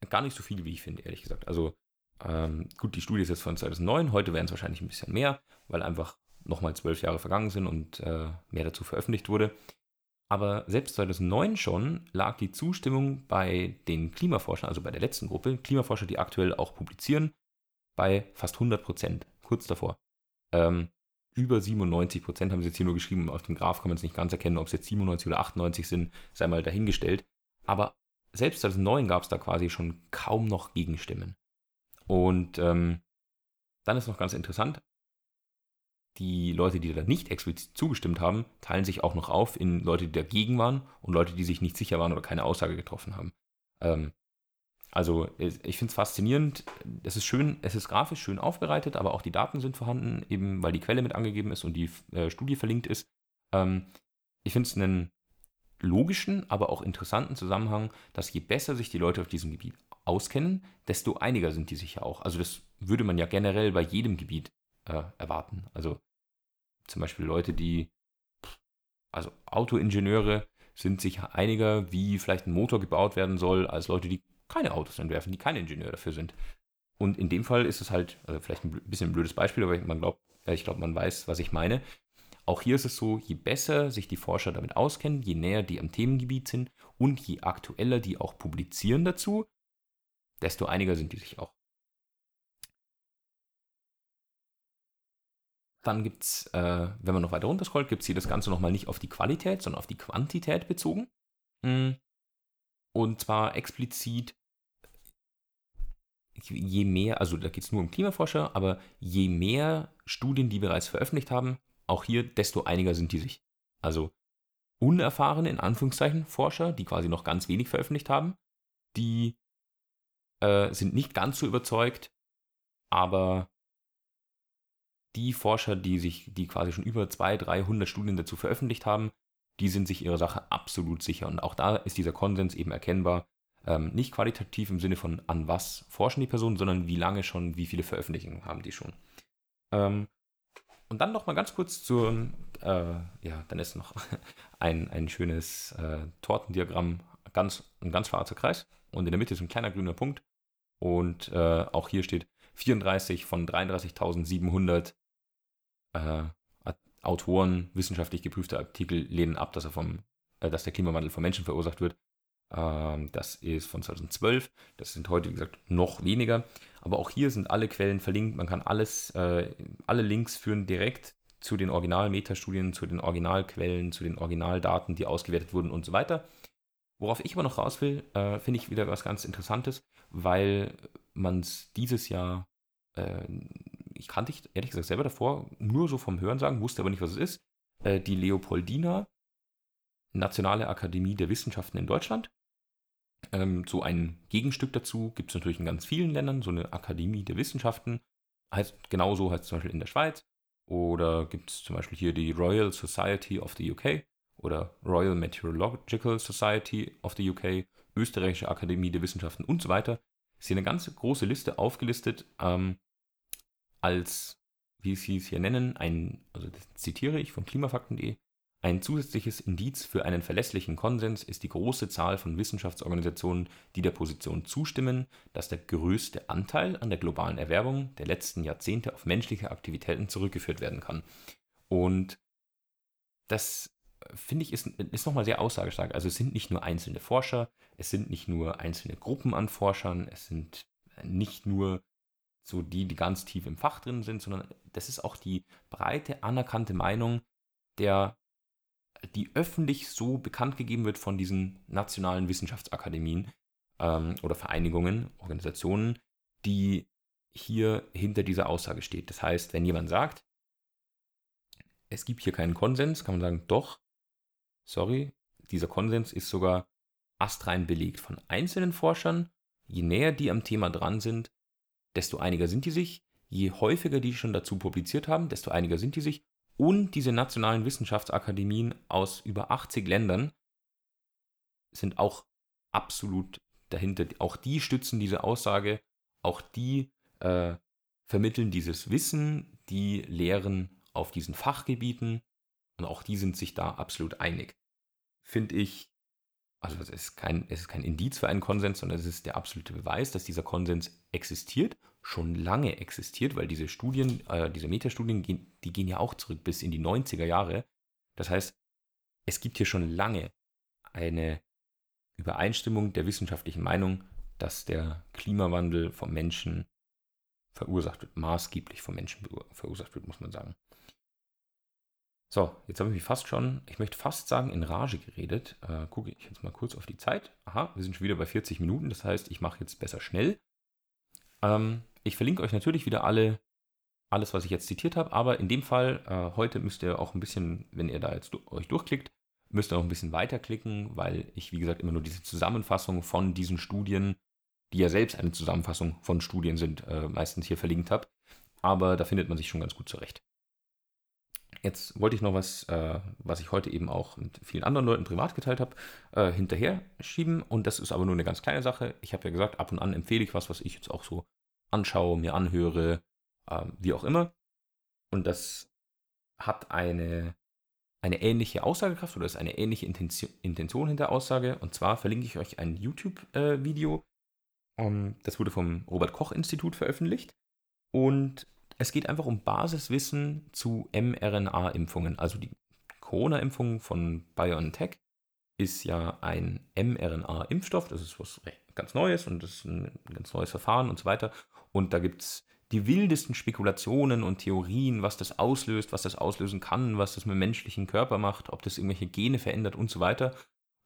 Gar nicht so viel, wie ich finde, ehrlich gesagt. Also ähm, gut, die Studie ist jetzt von 2009, heute wären es wahrscheinlich ein bisschen mehr, weil einfach nochmal zwölf Jahre vergangen sind und äh, mehr dazu veröffentlicht wurde. Aber selbst 2009 schon lag die Zustimmung bei den Klimaforschern, also bei der letzten Gruppe, Klimaforscher, die aktuell auch publizieren, bei fast 100 Prozent, kurz davor. Ähm, über 97 Prozent haben sie jetzt hier nur geschrieben. Auf dem Graph kann man es nicht ganz erkennen, ob es jetzt 97 oder 98 sind, sei mal dahingestellt. Aber selbst 2009 gab es da quasi schon kaum noch Gegenstimmen. Und ähm, dann ist noch ganz interessant, die Leute, die da nicht explizit zugestimmt haben, teilen sich auch noch auf in Leute, die dagegen waren und Leute, die sich nicht sicher waren oder keine Aussage getroffen haben. Ähm, also ich finde es faszinierend. Es ist schön, es ist grafisch schön aufbereitet, aber auch die Daten sind vorhanden, eben weil die Quelle mit angegeben ist und die äh, Studie verlinkt ist. Ähm, ich finde es einen logischen, aber auch interessanten Zusammenhang, dass je besser sich die Leute auf diesem Gebiet auskennen, desto einiger sind die sich ja auch. Also das würde man ja generell bei jedem Gebiet äh, erwarten. Also zum Beispiel Leute, die, also Autoingenieure sind sich einiger, wie vielleicht ein Motor gebaut werden soll, als Leute, die keine Autos entwerfen, die keine Ingenieure dafür sind. Und in dem Fall ist es halt, also vielleicht ein bisschen ein blödes Beispiel, aber man glaubt, ich glaube, man weiß, was ich meine. Auch hier ist es so, je besser sich die Forscher damit auskennen, je näher die am Themengebiet sind und je aktueller die auch publizieren dazu, desto einiger sind die sich auch. Dann gibt es, äh, wenn man noch weiter runter scrollt, gibt es hier das Ganze nochmal nicht auf die Qualität, sondern auf die Quantität bezogen. Hm. Und zwar explizit, je mehr, also da geht es nur um Klimaforscher, aber je mehr Studien, die bereits veröffentlicht haben, auch hier, desto einiger sind die sich. Also unerfahrene, in Anführungszeichen, Forscher, die quasi noch ganz wenig veröffentlicht haben, die äh, sind nicht ganz so überzeugt, aber die Forscher, die sich, die quasi schon über 200, 300 Studien dazu veröffentlicht haben, die sind sich ihrer Sache absolut sicher. Und auch da ist dieser Konsens eben erkennbar. Ähm, nicht qualitativ im Sinne von an was forschen die Personen, sondern wie lange schon, wie viele Veröffentlichungen haben die schon. Ähm, und dann noch mal ganz kurz zur, äh, ja, dann ist noch ein, ein schönes äh, Tortendiagramm, ganz, ein ganz schwarzer Kreis und in der Mitte ist ein kleiner grüner Punkt. Und äh, auch hier steht 34 von 33.700 äh, Autoren wissenschaftlich geprüfte Artikel lehnen ab, dass, er vom, äh, dass der Klimawandel von Menschen verursacht wird. Ähm, das ist von 2012. Das sind heute, wie gesagt, noch weniger. Aber auch hier sind alle Quellen verlinkt. Man kann alles, äh, alle Links führen direkt zu den Original-Metastudien, zu den Originalquellen, zu den Originaldaten, die ausgewertet wurden und so weiter. Worauf ich aber noch raus will, äh, finde ich wieder was ganz Interessantes, weil man es dieses Jahr äh, ich kannte ich ehrlich gesagt selber davor nur so vom Hören sagen, wusste aber nicht, was es ist. Äh, die Leopoldina Nationale Akademie der Wissenschaften in Deutschland. Ähm, so ein Gegenstück dazu gibt es natürlich in ganz vielen Ländern, so eine Akademie der Wissenschaften. Heißt, genauso heißt es zum Beispiel in der Schweiz. Oder gibt es zum Beispiel hier die Royal Society of the UK oder Royal Meteorological Society of the UK, Österreichische Akademie der Wissenschaften und so weiter. Ist hier eine ganz große Liste aufgelistet. Ähm, als, wie sie es hier nennen, ein, also das zitiere ich von klimafakten.de, ein zusätzliches Indiz für einen verlässlichen Konsens ist die große Zahl von Wissenschaftsorganisationen, die der Position zustimmen, dass der größte Anteil an der globalen Erwärmung der letzten Jahrzehnte auf menschliche Aktivitäten zurückgeführt werden kann. Und das finde ich ist, ist nochmal sehr aussagestark. Also es sind nicht nur einzelne Forscher, es sind nicht nur einzelne Gruppen an Forschern, es sind nicht nur so die, die ganz tief im Fach drin sind, sondern das ist auch die breite, anerkannte Meinung, der, die öffentlich so bekannt gegeben wird von diesen nationalen Wissenschaftsakademien ähm, oder Vereinigungen, Organisationen, die hier hinter dieser Aussage steht. Das heißt, wenn jemand sagt, es gibt hier keinen Konsens, kann man sagen, doch, sorry, dieser Konsens ist sogar astrein belegt von einzelnen Forschern. Je näher die am Thema dran sind, desto einiger sind die sich. Je häufiger die schon dazu publiziert haben, desto einiger sind die sich. Und diese nationalen Wissenschaftsakademien aus über 80 Ländern sind auch absolut dahinter. Auch die stützen diese Aussage, auch die äh, vermitteln dieses Wissen, die lehren auf diesen Fachgebieten und auch die sind sich da absolut einig. Finde ich, also es ist, kein, es ist kein Indiz für einen Konsens, sondern es ist der absolute Beweis, dass dieser Konsens existiert schon lange existiert, weil diese Studien, äh, diese Metastudien, gehen, die gehen ja auch zurück bis in die 90er Jahre. Das heißt, es gibt hier schon lange eine Übereinstimmung der wissenschaftlichen Meinung, dass der Klimawandel vom Menschen verursacht wird, maßgeblich vom Menschen verursacht wird, muss man sagen. So, jetzt habe ich mich fast schon, ich möchte fast sagen, in Rage geredet. Äh, gucke ich jetzt mal kurz auf die Zeit. Aha, wir sind schon wieder bei 40 Minuten, das heißt, ich mache jetzt besser schnell. Ähm, ich verlinke euch natürlich wieder alle, alles, was ich jetzt zitiert habe, aber in dem Fall, äh, heute müsst ihr auch ein bisschen, wenn ihr da jetzt euch durchklickt, müsst ihr auch ein bisschen weiterklicken, weil ich, wie gesagt, immer nur diese Zusammenfassung von diesen Studien, die ja selbst eine Zusammenfassung von Studien sind, äh, meistens hier verlinkt habe. Aber da findet man sich schon ganz gut zurecht. Jetzt wollte ich noch was, äh, was ich heute eben auch mit vielen anderen Leuten privat geteilt habe, äh, hinterher schieben. Und das ist aber nur eine ganz kleine Sache. Ich habe ja gesagt, ab und an empfehle ich was, was ich jetzt auch so anschaue, mir anhöre, äh, wie auch immer. Und das hat eine eine ähnliche Aussagekraft oder ist eine ähnliche Intention, Intention hinter Aussage. Und zwar verlinke ich euch ein YouTube-Video. Äh, um, das wurde vom Robert Koch-Institut veröffentlicht. Und es geht einfach um Basiswissen zu mRNA-Impfungen. Also die Corona-Impfung von BioNTech ist ja ein mRNA-Impfstoff. Das ist was ganz Neues und das ist ein ganz neues Verfahren und so weiter. Und da gibt es die wildesten Spekulationen und Theorien, was das auslöst, was das auslösen kann, was das mit dem menschlichen Körper macht, ob das irgendwelche Gene verändert und so weiter.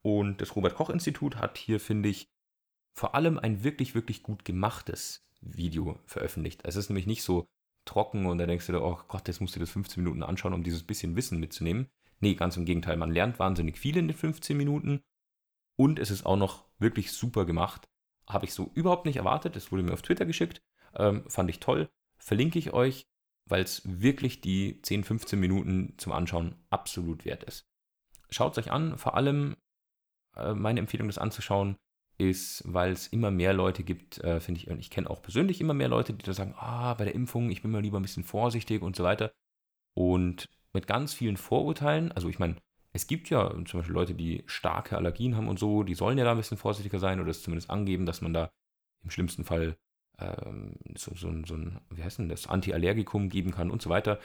Und das Robert Koch Institut hat hier, finde ich, vor allem ein wirklich, wirklich gut gemachtes Video veröffentlicht. Es ist nämlich nicht so trocken und da denkst du dir, oh Gott, jetzt musst du das 15 Minuten anschauen, um dieses bisschen Wissen mitzunehmen. Nee, ganz im Gegenteil, man lernt wahnsinnig viel in den 15 Minuten und es ist auch noch wirklich super gemacht. Habe ich so überhaupt nicht erwartet. Es wurde mir auf Twitter geschickt ähm, fand ich toll. Verlinke ich euch, weil es wirklich die 10, 15 Minuten zum Anschauen absolut wert ist. Schaut es euch an, vor allem äh, meine Empfehlung, das anzuschauen, ist, weil es immer mehr Leute gibt, äh, finde ich, und ich kenne auch persönlich immer mehr Leute, die da sagen, ah, bei der Impfung, ich bin mal lieber ein bisschen vorsichtig und so weiter. Und mit ganz vielen Vorurteilen, also ich meine, es gibt ja zum Beispiel Leute, die starke Allergien haben und so, die sollen ja da ein bisschen vorsichtiger sein oder es zumindest angeben, dass man da im schlimmsten Fall ähm, so, so, so, ein, wie heißt denn das, Antiallergikum geben kann und so weiter.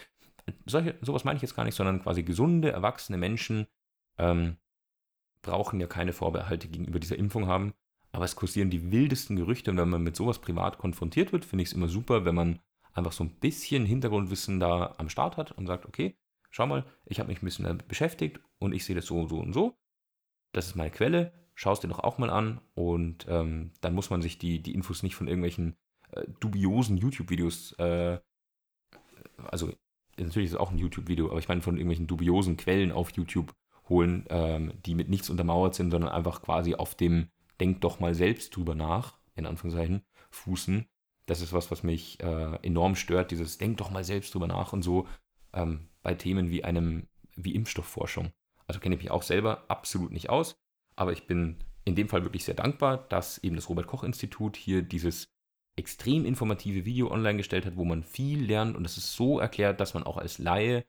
Solche, sowas meine ich jetzt gar nicht, sondern quasi gesunde, erwachsene Menschen ähm, brauchen ja keine Vorbehalte gegenüber dieser Impfung haben. Aber es kursieren die wildesten Gerüchte und wenn man mit sowas privat konfrontiert wird, finde ich es immer super, wenn man einfach so ein bisschen Hintergrundwissen da am Start hat und sagt, okay, schau mal, ich habe mich ein bisschen damit beschäftigt und ich sehe das so, so und so. Das ist meine Quelle, schau es dir doch auch mal an und ähm, dann muss man sich die, die Infos nicht von irgendwelchen äh, dubiosen YouTube-Videos, äh, also natürlich ist es auch ein YouTube-Video, aber ich meine von irgendwelchen dubiosen Quellen auf YouTube holen, ähm, die mit nichts untermauert sind, sondern einfach quasi auf dem Denk doch mal selbst drüber nach, in Anführungszeichen, fußen. Das ist was, was mich äh, enorm stört, dieses Denk doch mal selbst drüber nach und so ähm, bei Themen wie einem, wie Impfstoffforschung. Also kenne ich mich auch selber absolut nicht aus, aber ich bin in dem Fall wirklich sehr dankbar, dass eben das Robert Koch Institut hier dieses extrem informative Video online gestellt hat, wo man viel lernt und es ist so erklärt, dass man auch als Laie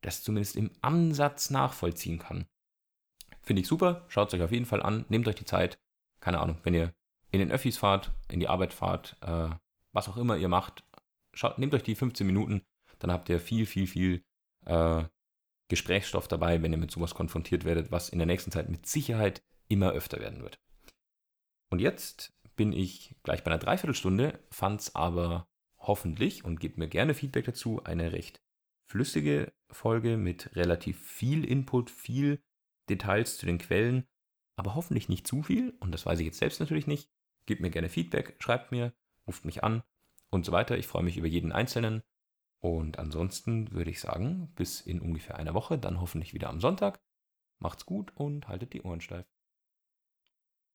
das zumindest im Ansatz nachvollziehen kann. Finde ich super, schaut es euch auf jeden Fall an, nehmt euch die Zeit, keine Ahnung, wenn ihr in den Öffis fahrt, in die Arbeit fahrt, äh, was auch immer ihr macht, schaut, nehmt euch die 15 Minuten, dann habt ihr viel, viel, viel äh, Gesprächsstoff dabei, wenn ihr mit sowas konfrontiert werdet, was in der nächsten Zeit mit Sicherheit immer öfter werden wird. Und jetzt bin ich gleich bei einer Dreiviertelstunde, fand es aber hoffentlich und gebt mir gerne Feedback dazu, eine recht flüssige Folge mit relativ viel Input, viel Details zu den Quellen, aber hoffentlich nicht zu viel und das weiß ich jetzt selbst natürlich nicht. Gebt mir gerne Feedback, schreibt mir, ruft mich an und so weiter. Ich freue mich über jeden Einzelnen. Und ansonsten würde ich sagen, bis in ungefähr einer Woche, dann hoffentlich wieder am Sonntag. Macht's gut und haltet die Ohren steif.